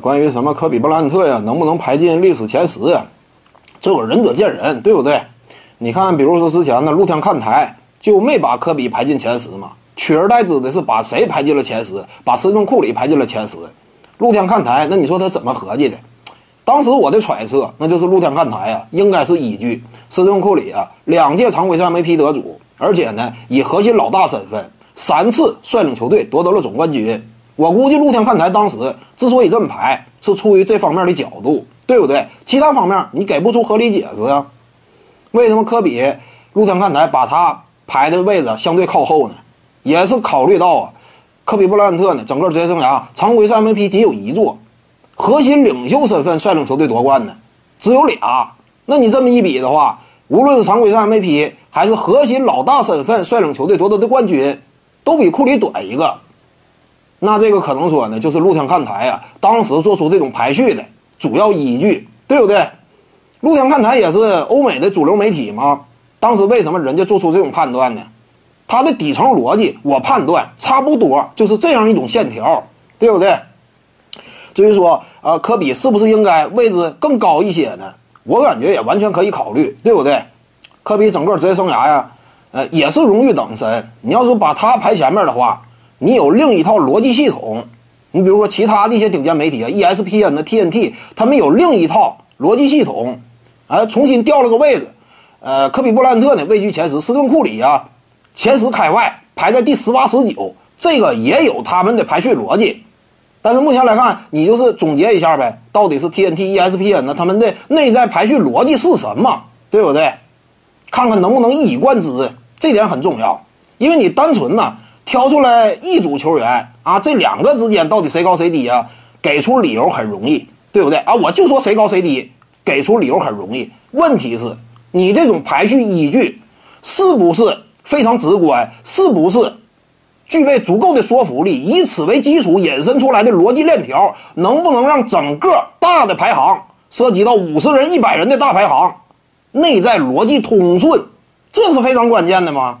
关于什么科比布莱恩特呀，能不能排进历史前十呀？这个仁者见仁，对不对？你看，比如说之前呢，露天看台就没把科比排进前十嘛，取而代之的是把谁排进了前十？把斯顿库里排进了前十。露天看台，那你说他怎么合计的？当时我的揣测，那就是露天看台啊，应该是依据斯顿库里啊，两届常规赛 MVP 得主，而且呢，以核心老大身份，三次率领球队夺得了总冠军。我估计露天看台当时之所以这么排，是出于这方面的角度，对不对？其他方面你给不出合理解释啊？为什么科比露天看台把他排的位置相对靠后呢？也是考虑到啊，科比布莱恩特呢，整个职业生涯常规赛 MVP 仅有一座，核心领袖身份率领球队夺冠的只有俩。那你这么一比的话，无论是常规赛 MVP 还是核心老大身份率领球队夺得的冠军，都比库里短一个。那这个可能说呢，就是露天看台啊，当时做出这种排序的主要依据，对不对？露天看台也是欧美的主流媒体嘛。当时为什么人家做出这种判断呢？它的底层逻辑，我判断差不多就是这样一种线条，对不对？至于说啊，科比是不是应该位置更高一些呢？我感觉也完全可以考虑，对不对？科比整个职业生涯呀，呃，也是荣誉等身。你要是把他排前面的话。你有另一套逻辑系统，你比如说其他的一些顶尖媒体啊，ESPN 的 TNT，他们有另一套逻辑系统，哎，重新调了个位置，呃，科比布莱恩特呢位居前十，斯顿库里啊前十开外排在第十八、十九，这个也有他们的排序逻辑。但是目前来看，你就是总结一下呗，到底是 TNT、ESPN 呢他们的内在排序逻辑是什么，对不对？看看能不能一以贯之，这点很重要，因为你单纯呢。挑出来一组球员啊，这两个之间到底谁高谁低啊？给出理由很容易，对不对啊？我就说谁高谁低，给出理由很容易。问题是，你这种排序依据是不是非常直观？是不是具备足够的说服力？以此为基础引申出来的逻辑链条，能不能让整个大的排行涉及到五十人、一百人的大排行，内在逻辑通顺？这是非常关键的吗？